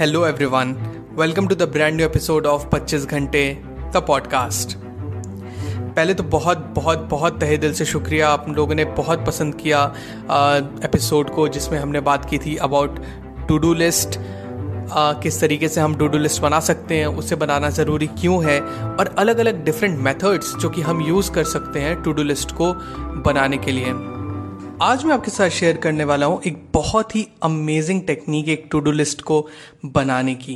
hello everyone welcome to the brand new episode of 25 Ghante the podcast पहले तो बहुत बहुत बहुत तहे दिल से शुक्रिया आप लोगों ने बहुत पसंद किया एपिसोड को जिसमें हमने बात की थी अबाउट टू डू लिस्ट किस तरीके से हम टू डू लिस्ट बना सकते हैं, उसे बनाना ज़रूरी क्यों है, और अलग अलग डिफरेंट मेथड्स जो कि हम यूज़ कर सकते हैं टू डू लिस्ट को बनाने के लिए। आज मैं आपके साथ शेयर करने वाला हूँ एक बहुत ही अमेजिंग टेक्निक एक टू डू लिस्ट को बनाने की।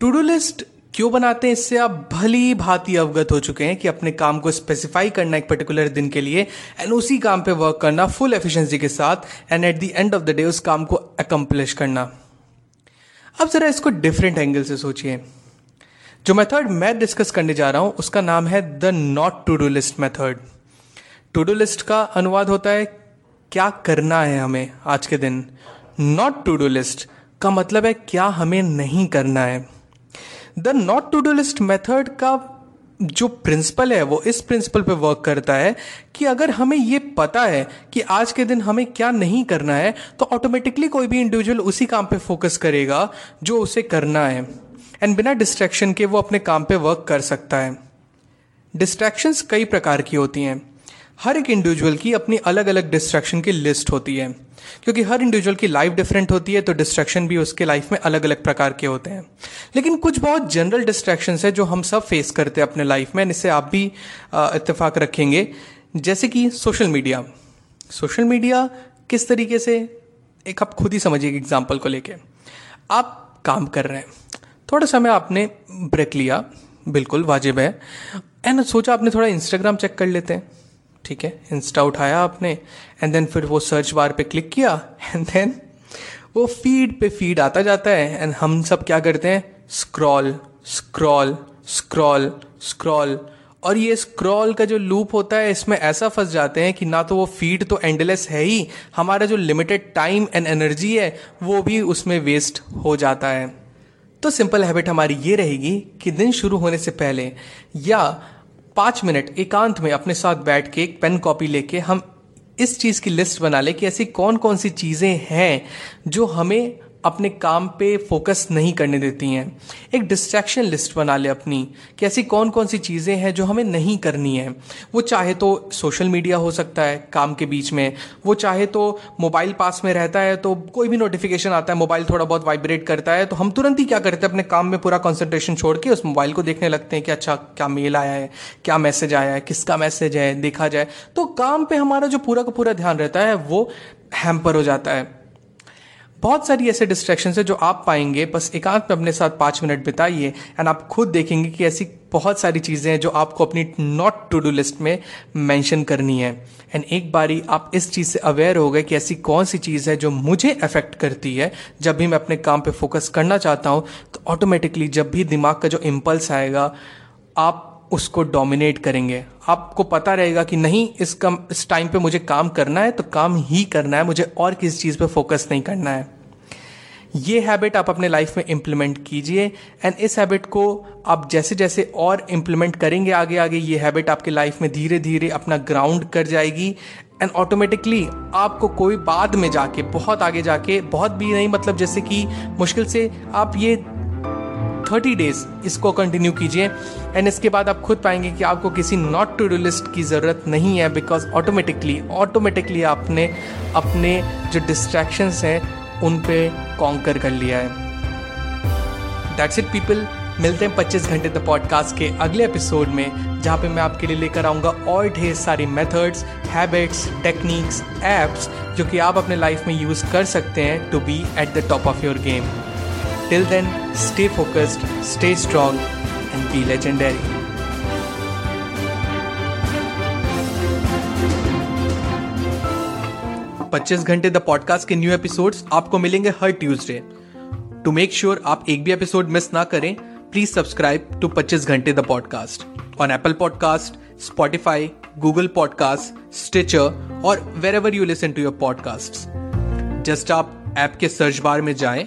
टू डू लिस्ट क्यों बनाते हैं? इससे आप भली भांति अवगत हो चुके हैं कि अपने काम को स्पेसिफाई करना एक पर्टिकुलर दिन के लिए एंड उसी काम पे वर्क करना फुल एफिशिएंसी के साथ and at the end of the day उस काम को अकम्प्लिश करना। अब जरा इसको डिफरेंट एंगल से सोचिए। जो मेथड मैं डिस्कस करने जा रहा हूँ, उसका नाम है the not to do list method to do list का अनुवाद होता है क्या करना है हमें आज के दिन? नॉट टू डू लिस्ट का मतलब है क्या हमें नहीं करना है। The not to do list method का जो प्रिंसिपल है, वो इस प्रिंसिपल पे वर्क करता है कि अगर हमें ये पता है कि आज के दिन हमें क्या नहीं करना है तो ऑटोमेटिकली कोई भी इंडिविजुअल उसी काम पे फोकस करेगा जो उसे करना है। एंड बिना डिस्ट्रैक्शन के वो अपने काम पे वर्क कर सकता है। डिस्ट्रैक्शंस कई प्रकार की होती हैं। हर एक इंडिविजुअल की अपनी अलग अलग डिस्ट्रैक्शन की लिस्ट होती है। क्योंकि हर इंडिविजुअल की लाइफ डिफरेंट होती है तो डिस्ट्रैक्शन भी उसके लाइफ में अलग अलग प्रकार के होते हैं। लेकिन कुछ बहुत जनरल डिस्ट्रैक्शन है जो हम सब फेस करते हैं अपने लाइफ में इससे आप भी इत्तेफाक रखेंगे। जैसे कि सोशल मीडिया सोशल मीडिया किस तरीके से, एक आप खुद ही समझिए एग्ज़ाम्पल को लेके। आप काम कर रहे हैं। थोड़ा समय आपने ब्रेक लिया, बिल्कुल वाजिब है। एंड सोचा आपने थोड़ा इंस्टाग्राम चेक कर लेते हैं। ठीक है? इंस्टा उठाया आपने एंड देन फिर वो सर्च बार पे क्लिक किया एंड देन वो फ़ीड पे फ़ीड आता जाता है एंड हम सब क्या करते हैं? स्क्रॉल स्क्रॉल स्क्रॉल स्क्रॉल और ये स्क्रॉल का जो लूप होता है, इसमें ऐसा फंस जाते हैं कि ना तो वो फ़ीड तो एंडलेस है ही, हमारा जो लिमिटेड टाइम एंड एनर्जी है, वो भी उसमें वेस्ट हो जाता है। तो सिंपल हैबिट हमारी ये रहेगी कि दिन शुरू होने से पहले या पाँच मिनट एकांत में अपने साथ बैठ के एक पेन कॉपी लेके हम इस चीज़ की लिस्ट बना ले कि ऐसी कौन कौन सी चीज़ें हैं जो हमें अपने काम पे फोकस नहीं करने देती हैं। एक डिस्ट्रैक्शन लिस्ट बना ले अपनी कि ऐसी कौन कौन सी चीज़ें हैं जो हमें नहीं करनी है। वो चाहे तो सोशल मीडिया हो सकता है काम के बीच में, वो चाहे तो मोबाइल पास में रहता है तो कोई भी नोटिफिकेशन आता है मोबाइल थोड़ा बहुत वाइब्रेट करता है तो हम तुरंत ही क्या करते हैं, अपने काम में पूरा कॉन्सेंट्रेशन छोड़ के उस मोबाइल को देखने लगते हैं कि अच्छा क्या मेल आया है, क्या मैसेज आया है, किसका मैसेज है, देखा जाए। तो काम पर हमारा जो पूरा का पूरा ध्यान रहता है, वो हैम्पर हो जाता है। बहुत सारी ऐसे डिस्ट्रैक्शन है जो आप पाएँगे, बस एकांत में अपने साथ पाँच मिनट बिताइए एंड आप खुद देखेंगे कि ऐसी बहुत सारी चीज़ें हैं जो आपको अपनी नॉट टू डू लिस्ट में मेंशन करनी है। एंड एक बारी आप इस चीज़ से अवेयर हो गए कि ऐसी कौन सी चीज़ है जो मुझे अफेक्ट करती है। जब भी मैं अपने काम पे फोकस करना चाहता हूँ तो ऑटोमेटिकली जब भी दिमाग का जो इम्पल्स आएगा, आप उसको डोमिनेट करेंगे। आपको पता रहेगा कि नहीं, इस कम, इस टाइम पे मुझे काम करना है तो काम ही करना है, मुझे और किसी चीज़ पे फोकस नहीं करना है। ये हैबिट आप अपने लाइफ में इम्प्लीमेंट कीजिए एंड इस हैबिट को आप जैसे जैसे और इम्प्लीमेंट करेंगे आगे आगे ये हैबिट आपके लाइफ में धीरे धीरे अपना ग्राउंड कर जाएगी एंड ऑटोमेटिकली आपको कोई बाद में जाके, बहुत आगे जाके, बहुत भी नहीं मतलब जैसे कि मुश्किल से आप ये थर्टी डेज़ इसको कंटिन्यू कीजिए। एंड इसके बाद आप खुद पाएँगे कि आपको किसी नॉट टू डू लिस्ट की ज़रूरत नहीं है बिकॉज़ ऑटोमेटिकली ऑटोमेटिकली आपने अपने जो डिस्ट्रैक्शंस हैं, उन पे कॉन्कर कर लिया है। दैट्स इट पीपल मिलते हैं 25 घंटे द पॉडकास्ट के अगले एपिसोड में, जहाँ पे मैं आपके लिए लेकर आऊँगा और ढेर सारी मेथड्स हैबिट्स टेक्निक्स एप्स जो कि आप अपने लाइफ में यूज़ कर सकते हैं to be at the top of your game Till then, stay focused, stay strong, and be legendary. Pachchees Ghante the podcast के न्यू एपिसोड्स आपको मिलेंगे हर ट्यूसडे टू मेक श्योर आप एक भी एपिसोड मिस ना करें प्लीज़ सब्सक्राइब टू 25 घंटे the podcast on Apple Podcast Spotify Google Podcast Stitcher और wherever you listen to your podcast just आप ऐप के सर्च बार में जाएँ